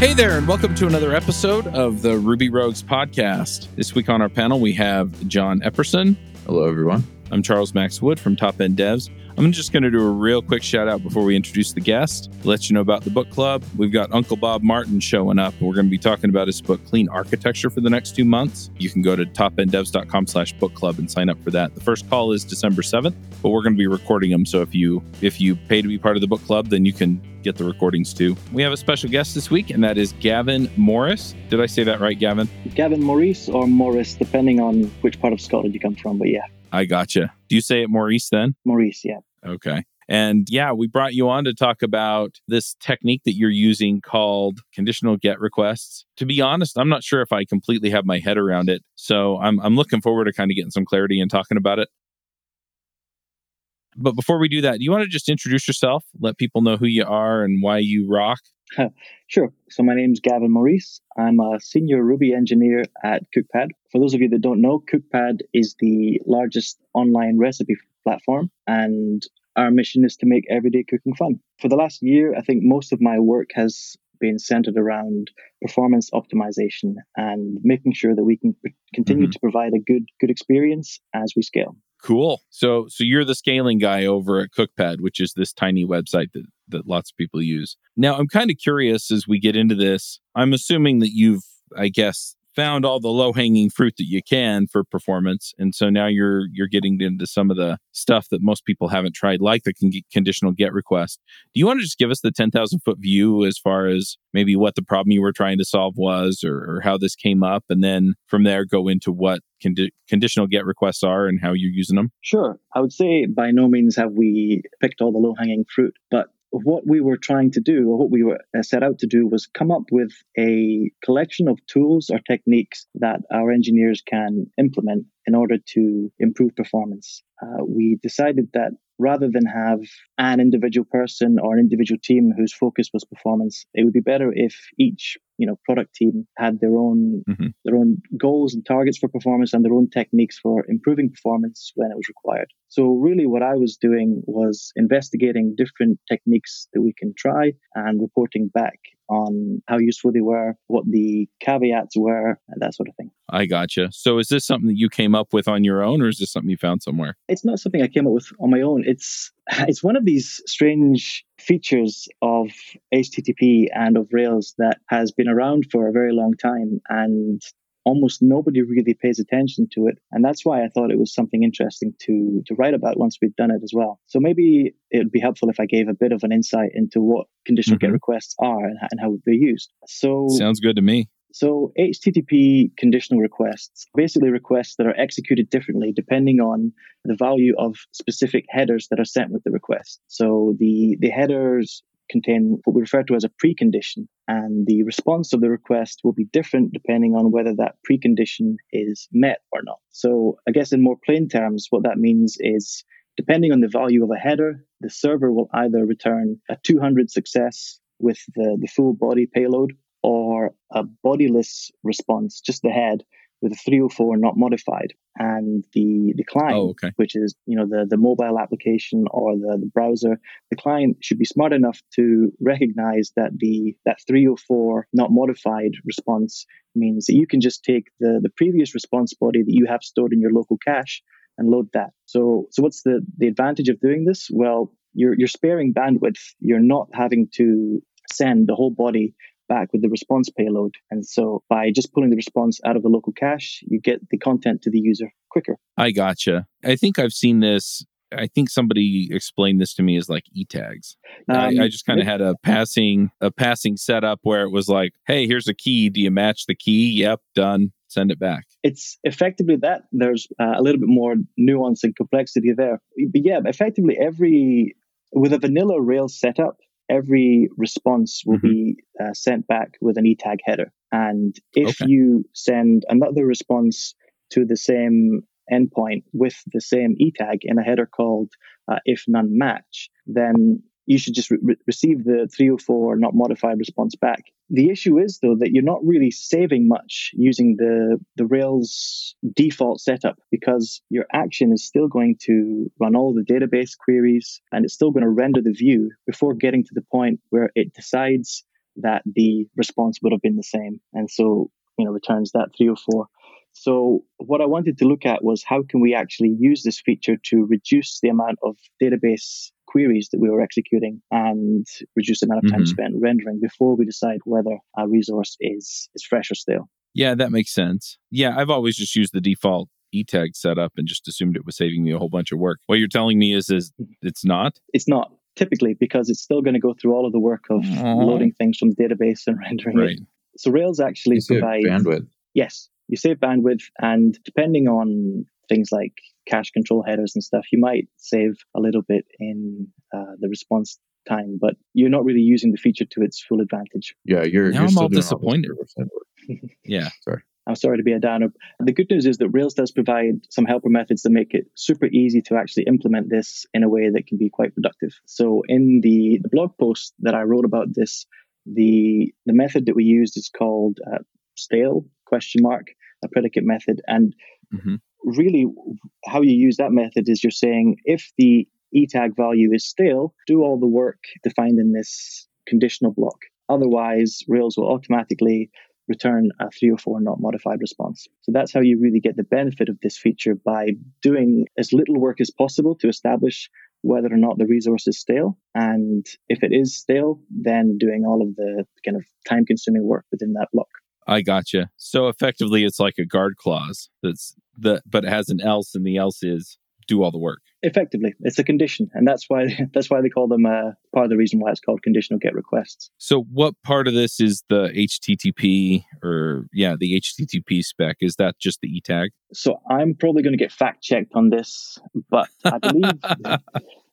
Hey there, and welcome to another episode of the Ruby Rogues podcast. This week on our panel, we have John Epperson. Hello, everyone. I'm Charles Max Wood from Top End Devs. I'm just going to do a real quick shout out before we introduce the guest, let you know about the book club. We've got Uncle Bob Martin showing up. We're going to be talking about his book, Clean Architecture, for the next two months. You can go to topenddevs.com slash book club and sign up for that. The first call is December 7th, but we're going to be recording them. So if you if you pay to be part of the book club, then you can get the recordings too. We have a special guest this week, and that is Gavin Morris. Did I say that right, Gavin? Gavin Morrice or Morris, depending on which part of Scotland you come from. But yeah. I gotcha. Do you say it Maurice then? Maurice, yeah. Okay. And yeah, we brought you on to talk about this technique that you're using called conditional get requests. To be honest, I'm not sure if I completely have my head around it. So I'm, I'm looking forward to kind of getting some clarity and talking about it. But before we do that, do you want to just introduce yourself, let people know who you are and why you rock? sure. So my name's Gavin Morrice. I'm a senior Ruby engineer at Cookpad. For those of you that don't know, Cookpad is the largest online recipe platform, and our mission is to make everyday cooking fun. For the last year, I think most of my work has been centered around performance optimization and making sure that we can continue mm-hmm. to provide a good good experience as we scale. Cool. So so you're the scaling guy over at Cookpad, which is this tiny website that that lots of people use. Now, I'm kind of curious as we get into this. I'm assuming that you've I guess found all the low hanging fruit that you can for performance and so now you're you're getting into some of the stuff that most people haven't tried like the con- conditional get request. Do you want to just give us the 10,000 foot view as far as maybe what the problem you were trying to solve was or, or how this came up and then from there go into what condi- conditional get requests are and how you're using them sure. I would say by no means have we picked all the low hanging fruit but what we were trying to do, or what we were uh, set out to do, was come up with a collection of tools or techniques that our engineers can implement in order to improve performance. Uh, we decided that rather than have an individual person or an individual team whose focus was performance, it would be better if each you know product team had their own mm-hmm. their own goals and targets for performance and their own techniques for improving performance when it was required. So really, what I was doing was investigating different techniques that we can try and reporting back on how useful they were, what the caveats were, and that sort of thing. I gotcha. So is this something that you came up with on your own or is this something you found somewhere? It's not something I came up with on my own. It's it's one of these strange features of HTTP and of Rails that has been around for a very long time and almost nobody really pays attention to it. And that's why I thought it was something interesting to, to write about once we'd done it as well. So maybe it would be helpful if I gave a bit of an insight into what conditional mm-hmm. get requests are and, and how they're used. So sounds good to me. So HTTP conditional requests, basically requests that are executed differently depending on the value of specific headers that are sent with the request. So the, the headers contain what we refer to as a precondition, and the response of the request will be different depending on whether that precondition is met or not. So, I guess in more plain terms, what that means is depending on the value of a header, the server will either return a 200 success with the, the full body payload or a bodiless response, just the head, with a 304 not modified and the the client oh, okay. which is you know the the mobile application or the, the browser the client should be smart enough to recognize that the that 304 not modified response means that you can just take the the previous response body that you have stored in your local cache and load that. So so what's the the advantage of doing this? Well you're you're sparing bandwidth. You're not having to send the whole body back with the response payload. And so by just pulling the response out of the local cache, you get the content to the user quicker. I gotcha. I think I've seen this. I think somebody explained this to me as like e tags. Um, I, I, just kind of had a passing a passing setup where it was like, "Hey, here's a key. Do you match the key? Yep, done. Send it back." It's effectively that. There's uh, a little bit more nuance and complexity there. But yeah, effectively every with a vanilla Rails setup, every response will mm-hmm. be uh, sent back with an etag header. And if okay. you send another response to the same endpoint with the same etag in a header called uh, if none match, then you should just re- receive the 304 not modified response back. The issue is though that you're not really saving much using the the Rails default setup because your action is still going to run all the database queries and it's still going to render the view before getting to the point where it decides that the response would have been the same. And so, you know, returns that 304. So what I wanted to look at was how can we actually use this feature to reduce the amount of database queries that we were executing and reduce the amount of time mm-hmm. spent rendering before we decide whether a resource is is fresh or stale. Yeah, that makes sense. Yeah, I've always just used the default eTag setup and just assumed it was saving me a whole bunch of work. What you're telling me is is it's not? It's not typically because it's still going to go through all of the work of Aww. loading things from the database and rendering right. it. So Rails actually provides bandwidth. Yes, you save bandwidth, and depending on things like cache control headers and stuff, you might save a little bit in uh, the response time, but you're not really using the feature to its full advantage. Yeah, you're. Now you're I'm all disappointed. yeah, sorry. I'm sorry to be a downer. The good news is that Rails does provide some helper methods that make it super easy to actually implement this in a way that can be quite productive. So in the, the blog post that I wrote about this, the the method that we used is called uh, stale question mark a predicate method and mm-hmm. really how you use that method is you're saying if the etag value is stale do all the work defined in this conditional block otherwise rails will automatically return a 304 not modified response. So that's how you really get the benefit of this feature by doing as little work as possible to establish whether or not the resource is stale. And if it is stale, then doing all of the kind of time consuming work within that block. I gotcha. So effectively, it's like a guard clause that's the, but it has an else, and the else is do all the work. Effectively, it's a condition, and that's why that's why they call them uh, part of the reason why it's called conditional get requests. So, what part of this is the HTTP or yeah, the HTTP spec? Is that just the E tag? So, I'm probably going to get fact checked on this, but I believe.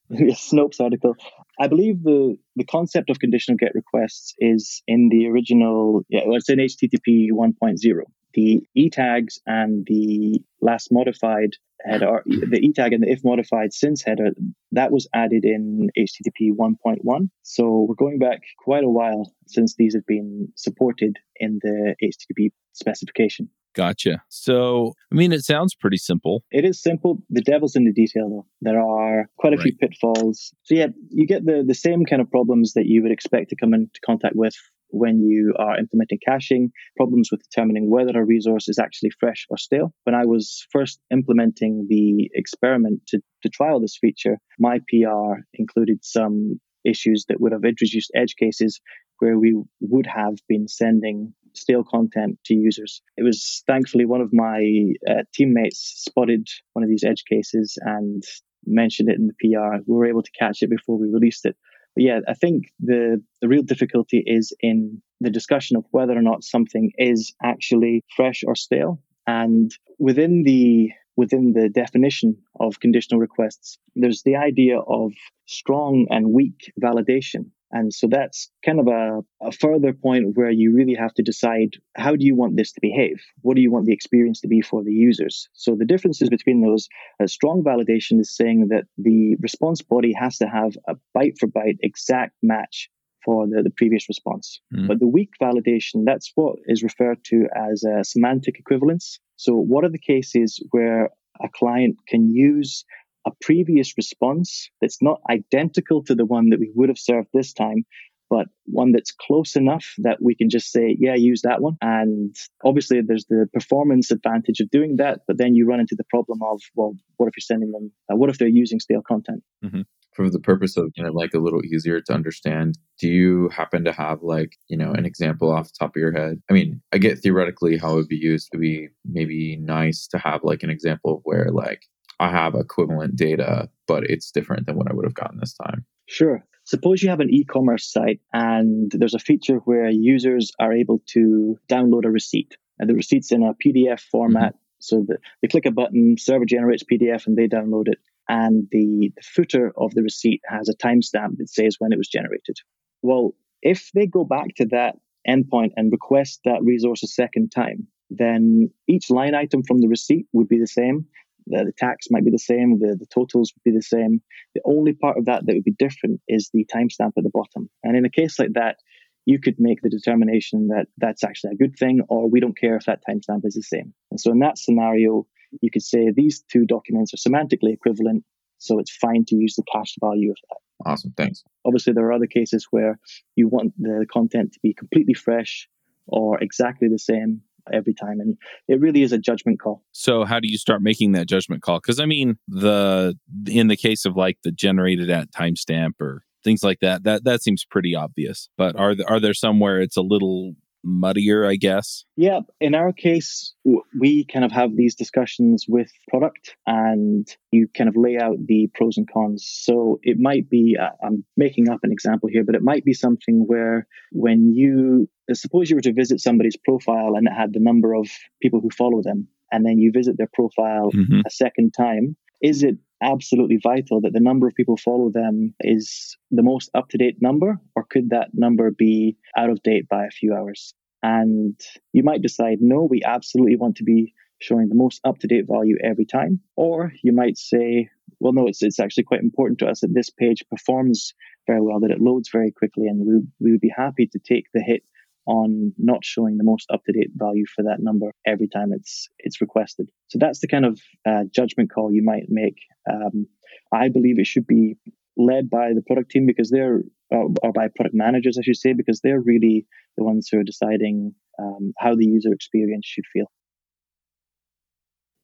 Snopes article. I believe the, the concept of conditional GET requests is in the original, yeah, well, it's in HTTP 1.0 the e tags and the last modified header, the e tag and the if modified since header, that was added in HTTP 1.1. So we're going back quite a while since these have been supported in the HTTP specification. Gotcha. So, I mean, it sounds pretty simple. It is simple. The devil's in the detail, though. There are quite a right. few pitfalls. So, yeah, you get the, the same kind of problems that you would expect to come into contact with when you are implementing caching, problems with determining whether a resource is actually fresh or stale. When I was first implementing the experiment to, to trial this feature, my PR included some issues that would have introduced edge cases where we would have been sending stale content to users. It was thankfully one of my uh, teammates spotted one of these edge cases and mentioned it in the PR. We were able to catch it before we released it. But yeah, I think the, the real difficulty is in the discussion of whether or not something is actually fresh or stale. And within the within the definition of conditional requests, there's the idea of strong and weak validation. And so that's kind of a, a, further point where you really have to decide how do you want this to behave? What do you want the experience to be for the users? So the differences between those, uh, strong validation is saying that the response body has to have a byte for byte exact match for the, the previous response. Mm. But the weak validation, that's what is referred to as a semantic equivalence. So what are the cases where a client can use a previous response that's not identical to the one that we would have served this time, but one that's close enough that we can just say, yeah, use that one. And obviously, there's the performance advantage of doing that, but then you run into the problem of, well, what if you're sending them, uh, what if they're using stale content? Mm-hmm. For the purpose of you know, like a little easier to understand, do you happen to have like, you know, an example off the top of your head? I mean, I get theoretically how it would be used to be maybe nice to have like an example of where like I have equivalent data, but it's different than what I would have gotten this time. Sure. Suppose you have an e commerce site and there's a feature where users are able to download a receipt. And the receipt's in a PDF format. Mm-hmm. So the, they click a button, server generates PDF, and they download it. And the, the footer of the receipt has a timestamp that says when it was generated. Well, if they go back to that endpoint and request that resource a second time, then each line item from the receipt would be the same the, the tax might be the same, the, the totals would be the same. The only part of that that would be different is the timestamp at the bottom. And in a case like that, you could make the determination that that's actually a good thing, or we don't care if that timestamp is the same. And so in that scenario, you could say these two documents are semantically equivalent. So it's fine to use the cached value of that. Awesome. Thanks. Obviously, there are other cases where you want the content to be completely fresh or exactly the same every time and it really is a judgment call. So how do you start making that judgment call? Because i mean the in the case of like the generated at timestamp or things like that that that seems pretty obvious. But are are there somewhere it's a little muddier, I guess. Yeah, in our case, we kind of have these discussions with product and you kind of lay out the pros and cons. So it might be, uh, I'm making up an example here, but it might be something where when you, suppose you were to visit somebody's profile and it had the number of people who follow them, and then you visit their profile mm-hmm. a second time, is it absolutely vital that the number of people follow them is the most up to date number, or could that number be out of date by a few hours? And you might decide, no, we absolutely want to be showing the most up to date value every time. Or you might say, well, no, it's, it's actually quite important to us that this page performs very well, that it loads very quickly, and we, we would be happy to take the hit on not showing the most up to date value for that number every time it's it's requested. So that's the kind of uh, judgment call you might make. Um, I believe it should be led by the product team because they're uh, or by product managers, I should say, because they're really the ones who are deciding um, how the user experience should feel.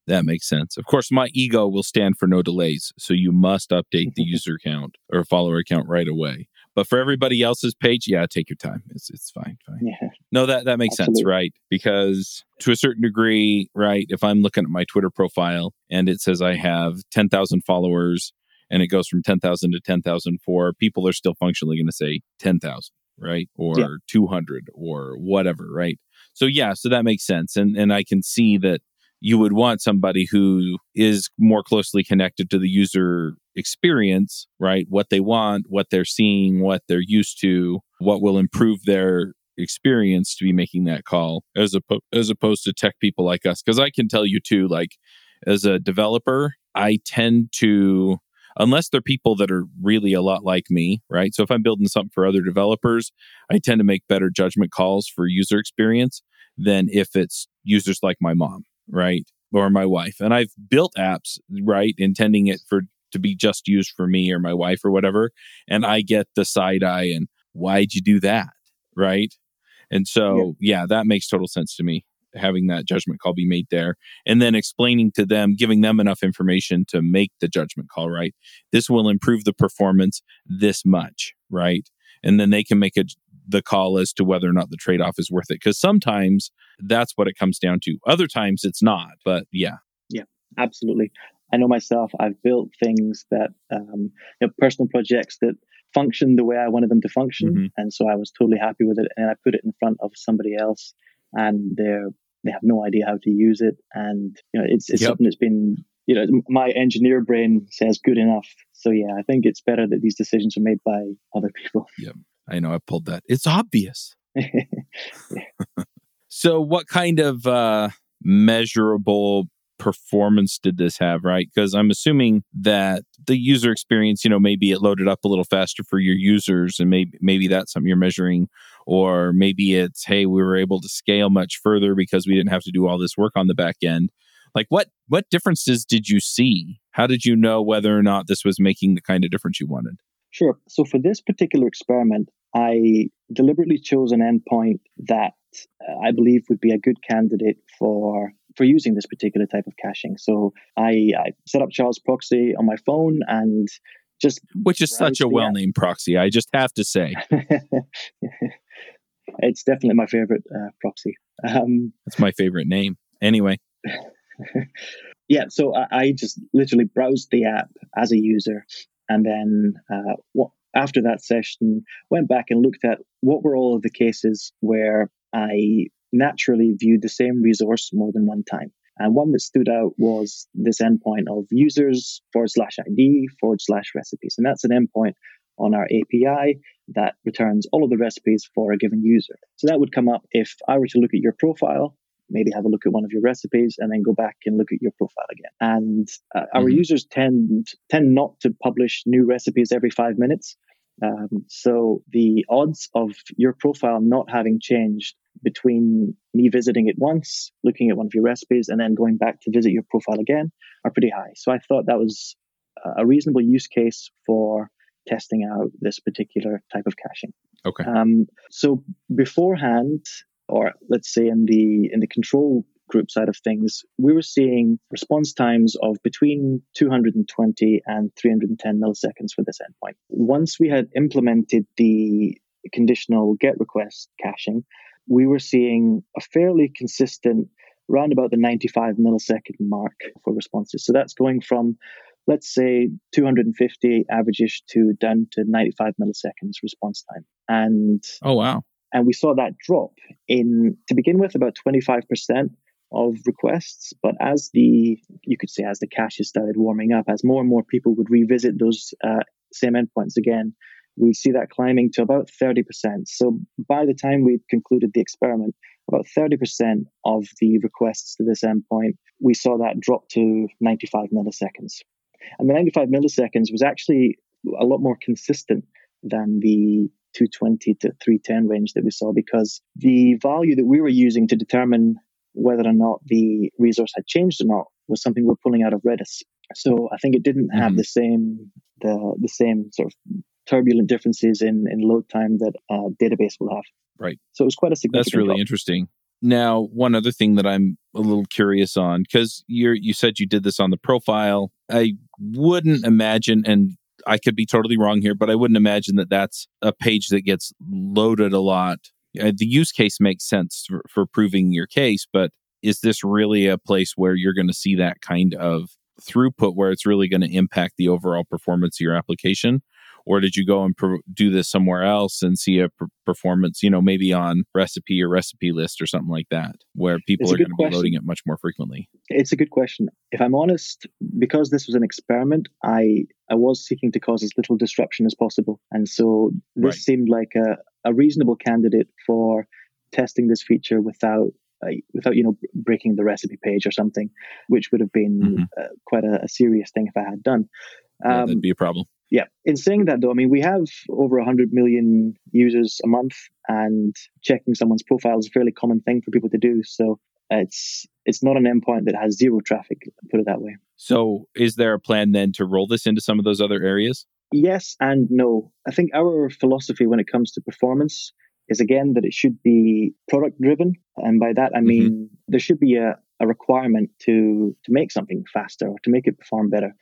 That makes sense. Of course, my ego will stand for no delays, so you must update the user count or follower account right away. But for everybody else's page, yeah, take your time. It's it's fine, fine. Yeah. No, that that makes Absolutely. sense, right? Because to a certain degree, right, if I'm looking at my Twitter profile and it says I have 10,000 followers and it goes from 10,000 to 10,004, people are still functionally going to say 10,000, right? Or yeah. 200 or whatever, right? So yeah, so that makes sense. And and I can see that you would want somebody who is more closely connected to the user experience, right? What they want, what they're seeing, what they're used to, what will improve their experience to be making that call as, oppo- as opposed to tech people like us. Cause I can tell you too, like as a developer, I tend to, unless they're people that are really a lot like me, right? So if I'm building something for other developers, I tend to make better judgment calls for user experience than if it's users like my mom right? Or my wife. And I've built apps, right, intending it for to be just used for me or my wife or whatever. And I get the side eye and why'd you do that? Right. And so, yeah. yeah, that makes total sense to me having that judgment call be made there and then explaining to them giving them enough information to make the judgment call right this will improve the performance this much right and then they can make a the call as to whether or not the trade off is worth it. Because sometimes that's what it comes down to. Other times it's not. But yeah. Yeah, absolutely. I know myself, I've built things that, um, you know, personal projects that function the way I wanted them to function. Mm-hmm. And so I was totally happy with it. And I put it in front of somebody else and they're, they have no idea how to use it. And, you know, it's, it's yep. something that's been, you know, my engineer brain says good enough. So yeah, I think it's better that these decisions are made by other people. Yep. I know I pulled that. It's obvious. so, what kind of uh, measurable performance did this have, right? Because I'm assuming that the user experience, you know, maybe it loaded up a little faster for your users, and maybe maybe that's something you're measuring, or maybe it's hey, we were able to scale much further because we didn't have to do all this work on the back end. Like what what differences did you see? How did you know whether or not this was making the kind of difference you wanted? Sure. So for this particular experiment, I deliberately chose an endpoint that uh, I believe would be a good candidate for for using this particular type of caching. So I, I set up Charles Proxy on my phone and just which is such a well-named proxy. I just have to say, it's definitely my favorite uh, proxy. Um, That's my favorite name. Anyway. yeah, so I, I, just literally browsed the app as a user and then uh, what, after that session, went back and looked at what were all of the cases where I naturally viewed the same resource more than one time. And one that stood out was this endpoint of users forward slash ID forward slash recipes. And that's an endpoint on our API that returns all of the recipes for a given user. So that would come up if I were to look at your profile maybe have a look at one of your recipes and then go back and look at your profile again. And uh, mm-hmm. our users tend tend not to publish new recipes every five minutes. Um, so the odds of your profile not having changed between me visiting it once, looking at one of your recipes, and then going back to visit your profile again are pretty high. So I thought that was a reasonable use case for testing out this particular type of caching. Okay. Um, so beforehand, or let's say in the in the control group side of things, we were seeing response times of between 220 and 310 milliseconds for this endpoint. Once we had implemented the conditional GET request caching, we were seeing a fairly consistent around about the 95 millisecond mark for responses. So that's going from, let's say, 250 averages to down to 95 milliseconds response time. And oh wow, and we saw that drop in to begin with about 25 percent of requests. But as the you could say as the caches started warming up, as more and more people would revisit those uh, same endpoints again, we see that climbing to about 30%. So by the time we concluded the experiment, about 30% of the requests to this endpoint, we saw that drop to 95 milliseconds. And the 95 milliseconds was actually a lot more consistent than the 220 to 310 range that we saw because the value that we were using to determine whether or not the resource had changed or not was something we're pulling out of Redis. So I think it didn't have mm-hmm. the same the the same sort of turbulent differences in, in load time that a database will have. Right. So it was quite a significant. That's really interesting. Now, one other thing that I'm a little curious on, because you you said you did this on the profile. I wouldn't imagine, and I could be totally wrong here, but I wouldn't imagine that that's a page that gets loaded a lot. Uh, the use case makes sense for, for proving your case, but is this really a place where you're going to see that kind of throughput where it's really going to impact the overall performance of your application? Or did you go and pro- do this somewhere else and see a pr- performance you know maybe on recipe or recipe list or something like that where people are going to be loading it much more frequently it's a good question if i'm honest because this was an experiment i i was seeking to cause as little disruption as possible and so this right. seemed like a, a reasonable candidate for testing this feature without uh, without you know breaking the recipe page or something, which would have been mm-hmm. uh, quite a, a, serious thing if I had done. Um, yeah, that'd um, be a problem. Yeah. In saying that, though, I mean, we have over 100 million users a month, and checking someone's profile is a fairly common thing for people to do. So it's it's not an endpoint that has zero traffic, put it that way. So, is there a plan then to roll this into some of those other areas? Yes and no. I think our philosophy when it comes to performance is again that it should be product driven, and by that I mm-hmm. mean mm-hmm. there should be a, a requirement to to make something faster or to make it perform better.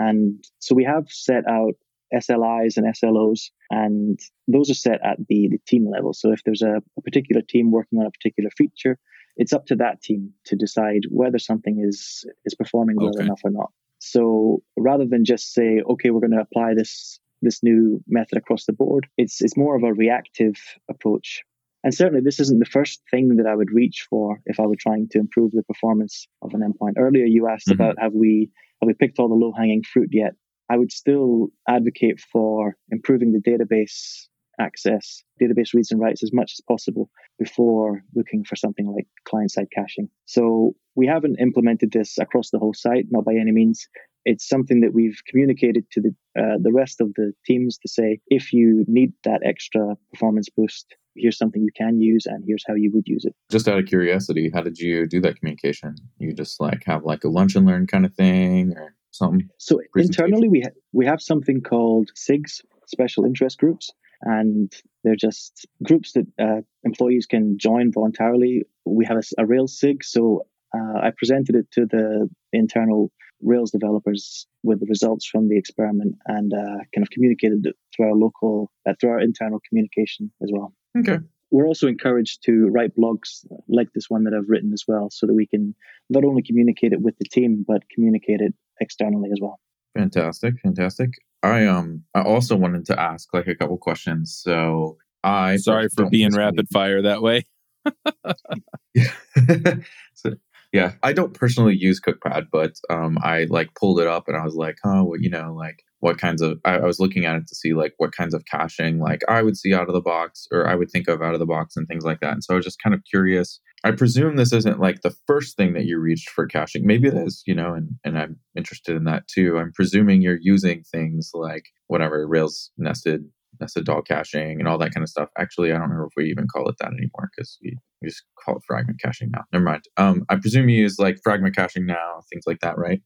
And so we have set out SLIs and SLOs, and those are set at the, the team level. So if there's a, a, particular team working on a particular feature, it's up to that team to decide whether something is is performing well okay. enough or not. So rather than just say, okay, we're going to apply this this new method across the board, it's it's more of a reactive approach. And certainly, this isn't the first thing that I would reach for if I were trying to improve the performance of an endpoint. Earlier, you asked mm-hmm. about have we have we picked all the low hanging fruit yet? I would still advocate for improving the database access, database reads and writes as much as possible before looking for something like client side caching. So we haven't implemented this across the whole site, not by any means. It's something that we've communicated to the uh, the rest of the teams to say if you need that extra performance boost, here's something you can use and here's how you would use it. Just out of curiosity, how did you do that communication? You just like have like a lunch and learn kind of thing or something? So internally we ha- we have something called SIGs, special interest groups, and they're just groups that uh, employees can join voluntarily. We have a, a Rails SIG, so uh, I presented it to the internal Rails developers with the results from the experiment and uh, kind of communicated it through our local, uh, through our internal communication as well. Okay. We're also encouraged to write blogs like this one that I've written as well, so that we can not only communicate it with the team, but communicate it externally as well. Fantastic, fantastic. I um I also wanted to ask like a couple questions. So I sorry for being rapid fire that way. so, yeah, I don't personally use CookPad, but um, I like pulled it up and I was like, oh, well, you know, like what kinds of I, I, was looking at it to see like what kinds of caching like I would see out of the box or I would think of out of the box and things like that. And so I was just kind of curious. I presume this isn't like the first thing that you reached for caching. Maybe it is, you know, and, and I'm interested in that too. I'm presuming you're using things like whatever Rails nested nested doll caching and all that kind of stuff. Actually, I don't remember if we even call it that anymore because we, we just call it fragment caching now. Never mind. Um, I presume you use like fragment caching now, things like that, right?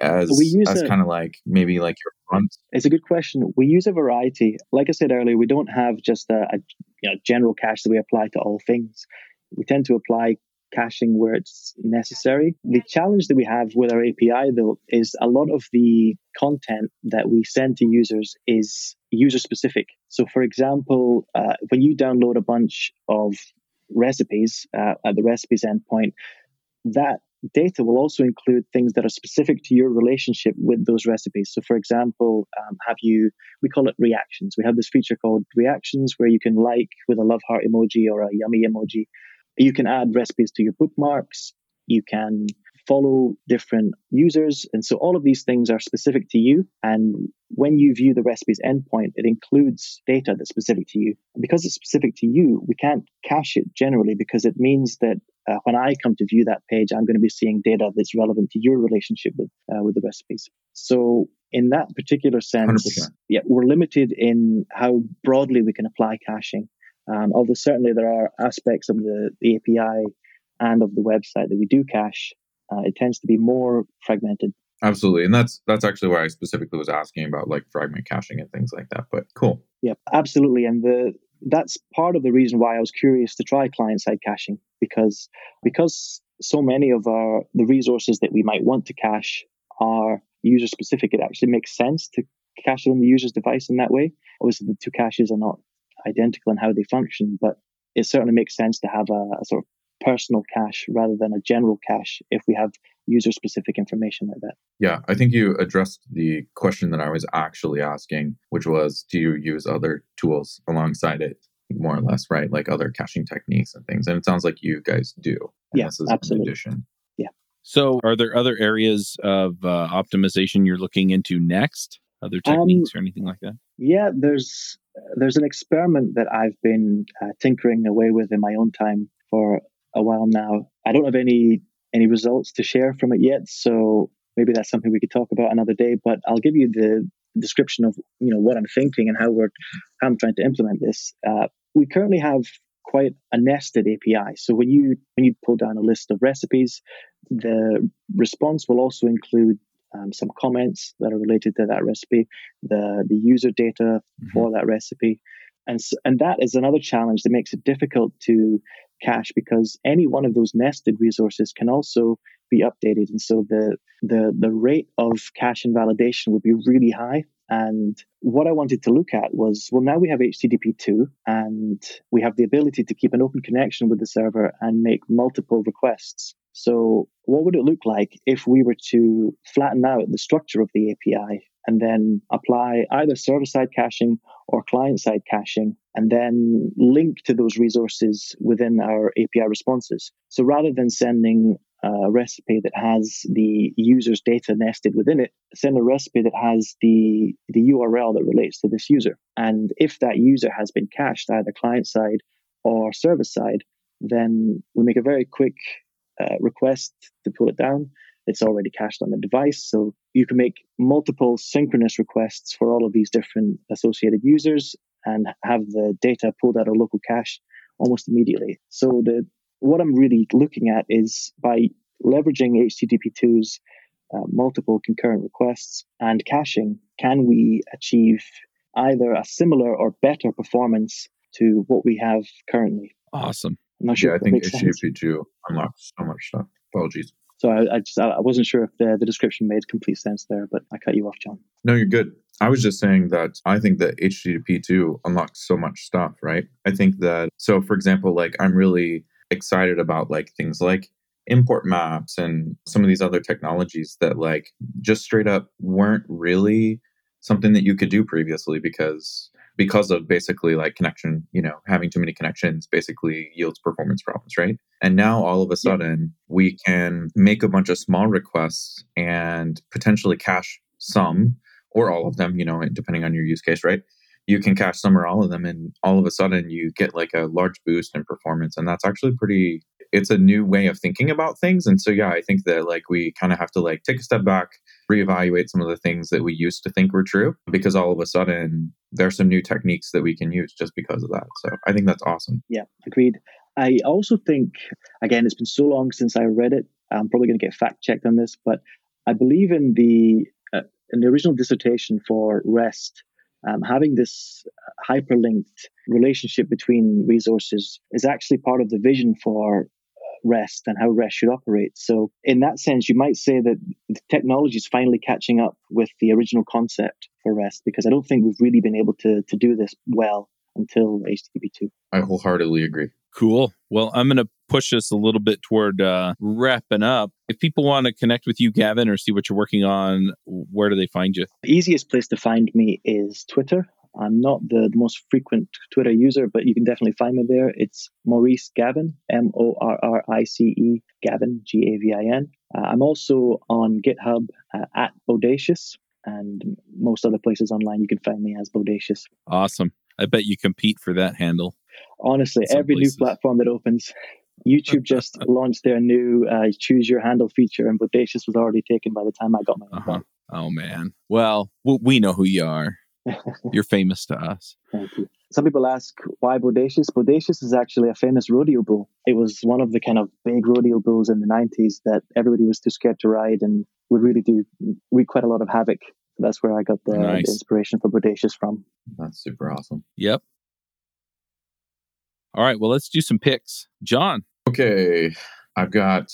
As We use as kind of like maybe like your front? It's a good question. We use a variety. Like I said earlier, we don't have just a, a you know, general cache that we apply to all things. We tend to apply caching where it's necessary. The challenge that we have with our API, though, is a lot of the content that we send to users is user specific. So, for example, uh, when you download a bunch of recipes uh, at the recipes endpoint, that data will also include things that are specific to your relationship with those recipes. So, for example, um, have you, we call it reactions. We have this feature called reactions where you can like with a love heart emoji or a yummy emoji. You can add recipes to your bookmarks. You can follow different users. And so all of these things are specific to you. And when you view the recipes endpoint, it includes data that's specific to you. Because it's specific to you, we can't cache it generally because it means that uh, when I come to view that page, I'm going to be seeing data that's relevant to your relationship with uh, with the recipes. So in that particular sense, 100%. yeah, we're limited in how broadly we can apply caching. Um, although certainly there are aspects of the, the API and of the website that we do cache, uh, it tends to be more fragmented. Absolutely, and that's that's actually why I specifically was asking about like fragment caching and things like that. But cool. Yeah, absolutely. And the that's part of the reason why I was curious to try client side caching because because so many of our the resources that we might want to cache are user specific. It actually makes sense to cache it on the user's device in that way. Obviously, the two caches are not identical in how they function, but it certainly makes sense to have a, a sort of personal cache rather than a general cache if we have user specific information like that. Yeah, I think you addressed the question that I was actually asking, which was do you use other tools alongside it, more or less, right? Like other caching techniques and things. And it sounds like you guys do. And Yeah, this is an absolutely. addition. So, are there other areas of uh, optimization you're looking into next? Other Um, techniques or anything like that? Yeah, there's there's an experiment that I've been uh, tinkering away with in my own time for a while now. I don't have any any results to share from it yet, so maybe that's something we could talk about another day. But I'll give you the description of you know what I'm thinking and how we're how I'm trying to implement this. Uh, we currently have quite a nested API. So when you when you pull down a list of recipes, the response will also include um, some comments that are related to that recipe, the the user data for that recipe, and and that is another challenge that makes it difficult to cache because any one of those nested resources can also be updated, and so the the the rate of cache invalidation would be really high. And what I wanted to look at was, well, now we have HTTP 2 and we have the ability to keep an open connection with the server and make multiple requests. So, what would it look like if we were to flatten out the structure of the API and then apply either server side caching or client side caching and then link to those resources within our API responses? So, rather than sending a recipe that has the user's data nested within it, send a recipe that has the, the URL that relates to this user. And if that user has been cached either client side or server side, then we make a very quick uh, request to pull it down. It's already cached on the device. So you can make multiple synchronous requests for all of these different associated users and have the data pulled out of local cache almost immediately. So the what I'm really looking at is by leveraging HTTP2's uh, multiple concurrent requests and caching, can we achieve either a similar or better performance to what we have currently? Awesome. I'm not sure Yeah, I if that think. HTTP2 unlocks so much stuff. Apologies. So I, I just I wasn't sure if the, the description made complete sense there, but I cut you off, John. No, you're good. I was just saying that I think that HTTP2 unlocks so much stuff, right? I think that, so for example, like I'm really excited about like things like import maps and some of these other technologies that like just straight up weren't really something that you could do previously because because of basically like connection you know having too many connections basically yields performance problems right? And now all of a sudden we can make a bunch of small requests and potentially cache some or all of them you know depending on your use case right? You can cache some or all of them and all of a sudden you get like a large boost in performance and that's actually pretty it's a new way of thinking about things and so yeah i think that like we kind of have to like take a step back reevaluate some of the things that we used to think were true because all of a sudden there's some new techniques that we can use just because of that so i think that's awesome Yeah, agreed. I also think, again, it's been so long since I read it. I'm probably going to get fact checked on this, but I believe in the uh, in the original dissertation for REST, um, having this hyperlinked relationship between resources is actually part of the vision for REST and how REST should operate. So, in that sense, you might say that the technology is finally catching up with the original concept for REST because I don't think we've really been able to, to do this well until HTTP 2. I wholeheartedly agree. Cool. Well, I'm going to push us a little bit toward uh, wrapping up. If people want to connect with you, Gavin, or see what you're working on, where do they find you? The easiest place to find me is Twitter. I'm not the, most frequent Twitter user, but you can definitely find me there. It's Morrice Gavin, M O R R I C E, Gavin, G A V I N. Uh, I'm also on GitHub uh, at Bodacious, and most other places online you can find me as Bodacious. Awesome. I bet you compete for that handle. Honestly, every places. new platform that opens, YouTube just launched their new uh, choose your handle feature, and Bodacious was already taken by the time I got my uh-huh. Oh man. Well, we know who you are. You're famous to us. Thank you. Some people ask why Bodacious. Bodacious is actually a famous rodeo bull. It was one of the kind of big rodeo bulls in the 90s that everybody was too scared to ride and would really do wreak quite a lot of havoc. That's where I got the, nice. the inspiration for Bodacious from. That's super awesome. Yep. All right. Well, let's do some picks. John. Okay. I've got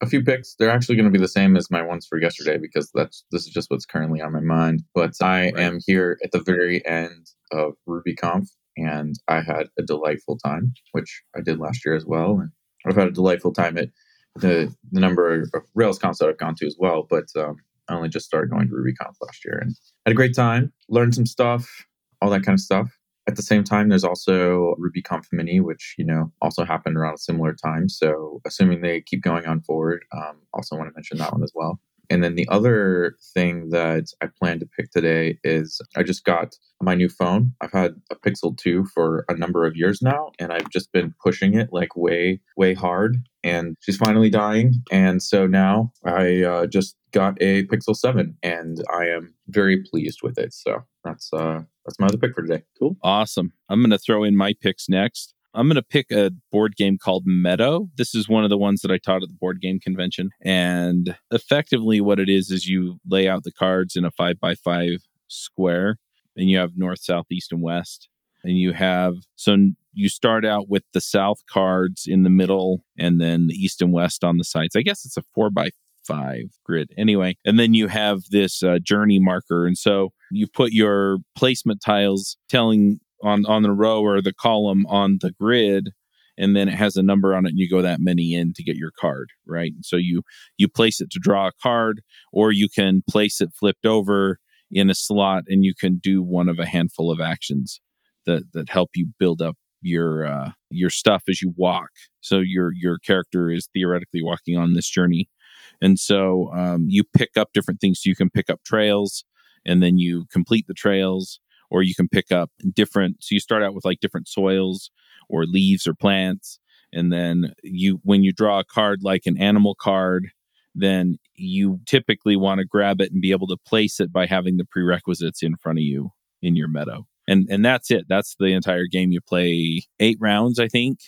a few picks. They're actually going to be the same as my ones for yesterday because that's this is just what's currently on my mind. But I right. am here at the very end of RubyConf, and I had a delightful time, which I did last year as well. And I've had a delightful time at the the number of Rails cons that I've gone to as well. But um, I only just started going to RubyConf last year and had a great time, learned some stuff, all that kind of stuff. At the same time, there's also RubyConf Mini, which you know also happened around a similar time. So, assuming they keep going on forward, um, also want to mention that one as well. And then the other thing that I plan to pick today is I just got my new phone. I've had a Pixel 2 for a number of years now, and I've just been pushing it like way, way hard. And she's finally dying. And so now I uh, just got a Pixel 7, and I am very pleased with it. So that's uh, that's my other pick for today. Cool. Awesome. I'm going to throw in my picks next. I'm going to pick a board game called Meadow. This is one of the ones that I taught at the board game convention. And effectively, what it is, is you lay out the cards in a five by five square, and you have north, south, east, and west. And you have, so you start out with the south cards in the middle and then the east and west on the sides. I guess it's a four by five grid anyway. And then you have this uh, journey marker. And so you put your placement tiles telling on on the row or the column on the grid and then it has a number on it and you go that many in to get your card right? So you you place it to draw a card or you can place it flipped over in a slot and you can do one of a handful of actions that that help you build up your uh, your stuff as you walk. So your your character is theoretically walking on this journey. And so um, you pick up different things. So you can pick up trails and then you complete the trails or you can pick up different so you start out with like different soils or leaves or plants and then you when you draw a card like an animal card then you typically want to grab it and be able to place it by having the prerequisites in front of you in your meadow. And and that's it. That's the entire game. You play eight rounds i think.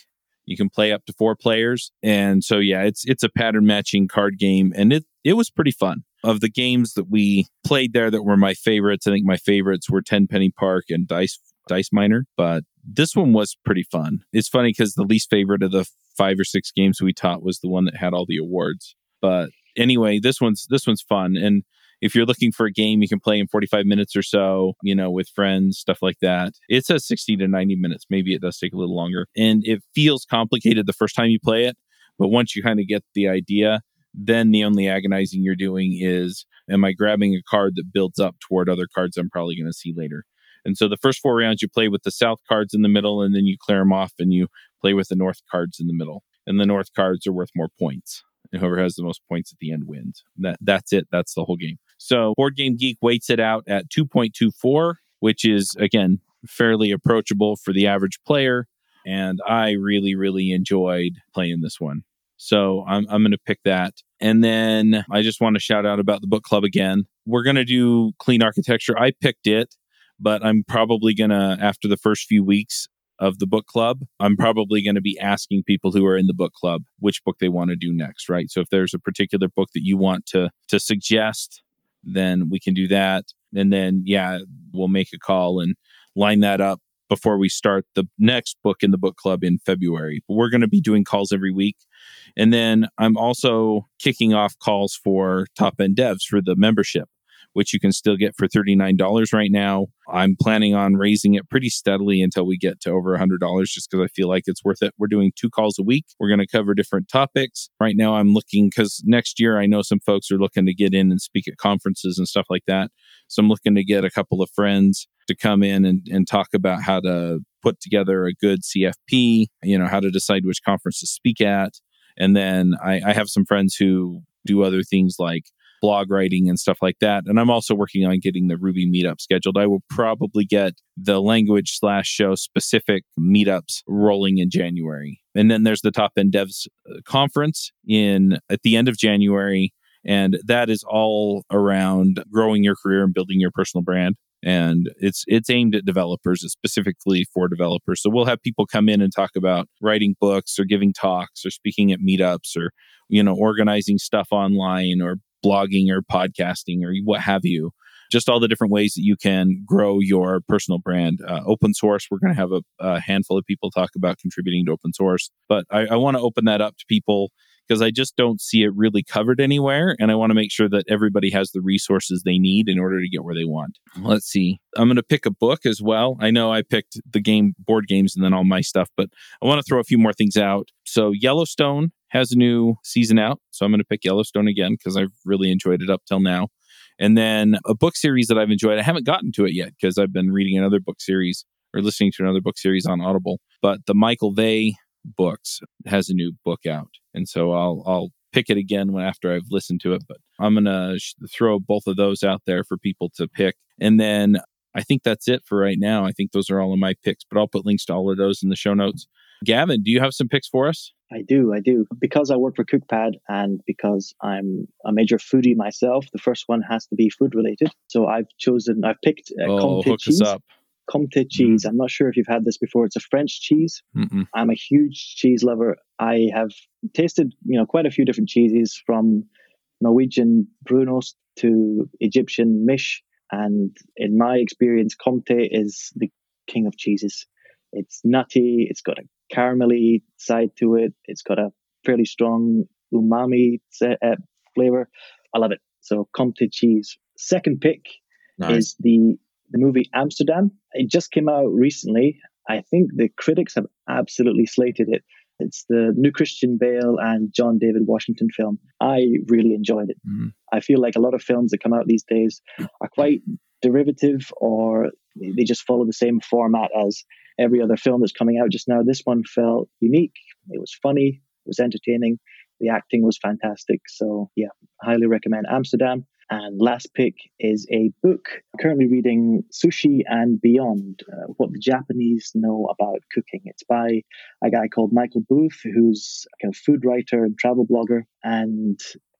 You can play up to four players. And so yeah it's it's a pattern matching card game and it it was pretty fun of the games that we played there that were my favorites, I think my favorites were Tenpenny Park and Dice Dice Miner, but this one was pretty fun. It's funny because the least favorite of the five or six games we taught was the one that had all the awards. But anyway, this one's this one's fun and if you're looking for a game you can play in 45 minutes or so, you know, with friends, stuff like that. It says 60 to 90 minutes. Maybe it does take a little longer. And it feels complicated the first time you play it, but once you kind of get the idea, then the only agonizing you're doing is am I grabbing a card that builds up toward other cards I'm probably going to see later? And so the first four rounds you play with the south cards in the middle, and then you clear them off and you play with the north cards in the middle. And the north cards are worth more points. And whoever has the most points at the end wins. That that's it. That's the whole game. So Board Game Geek weights it out at 2.24, which is again fairly approachable for the average player. And I really, really enjoyed playing this one. So I'm, I'm going to pick that. And then I just want to shout out about the book club again. We're going to do clean architecture. I picked it, but I'm probably going to, after the first few weeks, of the book club, I'm probably going to be asking people who are in the book club which book they want to do next, right? So if there's a particular book that you want to to suggest, then we can do that. And then yeah, we'll make a call and line that up before we start the next book in the book club in February. We're going to be doing calls every week. And then I'm also kicking off calls for top end devs for the membership which you can still get for $39 right now. I'm planning on raising it pretty steadily until we get to over $100 just because I feel like it's worth it. We're doing two calls a week. We're going to cover different topics. Right now, I'm looking because next year I know some folks are looking to get in and speak at conferences and stuff like that. So I'm looking to get a couple of friends to come in and, and talk about how to put together a good CFP, you know, how to decide which conference to speak at. And then I, I have some friends who do other things like blog writing and stuff like that. And I'm also working on getting the Ruby meetup scheduled. I will probably get the language slash show specific meetups rolling in January. And then there's the Top End Devs uh, conference in at the end of January. And that is all around growing your career and building your personal brand. And it's it's aimed at developers it's specifically for developers. So we'll have people come in and talk about writing books or giving talks or speaking at meetups or you know organizing stuff online or blogging or podcasting or what have you. Just all the different ways that you can grow your personal brand. Uh, open source, we're going to have a, a, handful of people talk about contributing to open source, but I, I want to open that up to people because I just don't see it really covered anywhere. And I want to make sure that everybody has the resources they need in order to get where they want. Let's see. I'm going to pick a book as well. I know I picked the game, board games, and then all my stuff, but I want to throw a few more things out. So, Yellowstone has a new season out. So, I'm going to pick Yellowstone again because I've really enjoyed it up till now. And then a book series that I've enjoyed. I haven't gotten to it yet because I've been reading another book series or listening to another book series on Audible. But the Michael Vey books has a new book out, and so I'll I'll pick it again when after I've listened to it. But I'm gonna sh- throw both of those out there for people to pick, and then I think that's it for right now. I think those are all of my picks, but I'll put links to all of those in the show notes. Gavin, do you have some picks for us? I do, I do. Because I work for Cookpad and because I'm a major foodie myself, the first one has to be food related. So I've chosen, I've picked uh, oh, hook cheese. us up. Comté cheese. Mm. I'm not sure if you've had this before. It's a French cheese. Mm-mm. I'm a huge cheese lover. I have tasted, you know, quite a few different cheeses from Norwegian Brunost to Egyptian Mish. And in my experience, Comté is the king of cheeses. It's nutty. It's got a caramelly side to it. It's got a fairly strong umami uh, flavor. I love it. So Comté cheese. Second pick nice. is the the movie Amsterdam. It just came out recently. I think the critics have absolutely slated it. It's the new Christian Bale and John David Washington film. I really enjoyed it. Mm-hmm. I feel like a lot of films that come out these days are quite derivative or they just follow the same format as every other film that's coming out just now. This one felt unique. It was funny. It was entertaining. The acting was fantastic. So, yeah, highly recommend Amsterdam. And last pick is a book. Currently reading Sushi and Beyond uh, What the Japanese Know About Cooking. It's by a guy called Michael Booth, who's a kind of food writer and travel blogger. And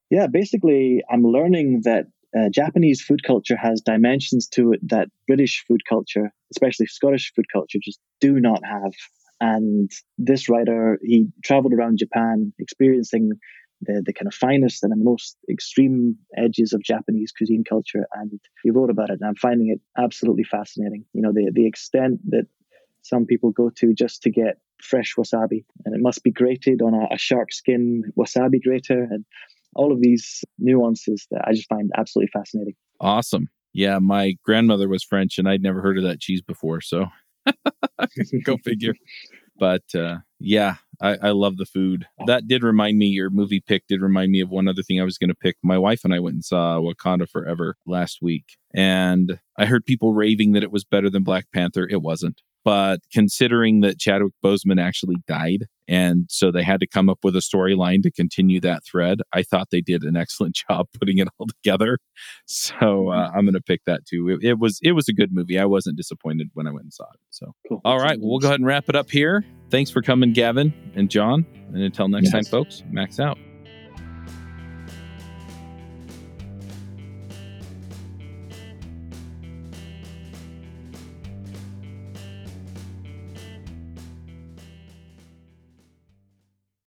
yeah, basically, I'm learning that uh, Japanese food culture has dimensions to it that British food culture, especially Scottish food culture, just do not have. And this writer, he traveled around Japan, experiencing the, the kind of finest and the most extreme edges of Japanese cuisine culture. And he wrote about it, and I'm finding it absolutely fascinating. You know, the, the extent that some people go to just to get fresh wasabi, and it must be grated on a, a shark skin wasabi grater, and all of these nuances that I just find absolutely fascinating. Awesome. Yeah, my grandmother was French, and I'd never heard of that cheese before. So go figure. But uh, yeah, I, I love the food. Oh. That did remind me, your movie pick did remind me of one other thing I was going to pick. My wife and I went and saw Wakanda Forever last week, and I heard people raving that it was better than Black Panther. It wasn't. But considering that Chadwick Boseman actually died, and so they had to come up with a storyline to continue that thread, I thought they did an excellent job putting it all together. So uh, mm-hmm. I'm going to pick that too. It, it, was it was a good movie. I wasn't disappointed when I went and saw it. So cool. all right, well, we'll go ahead and wrap it up here. Thanks for coming, Gavin and John. And until next yes. time, folks, max out.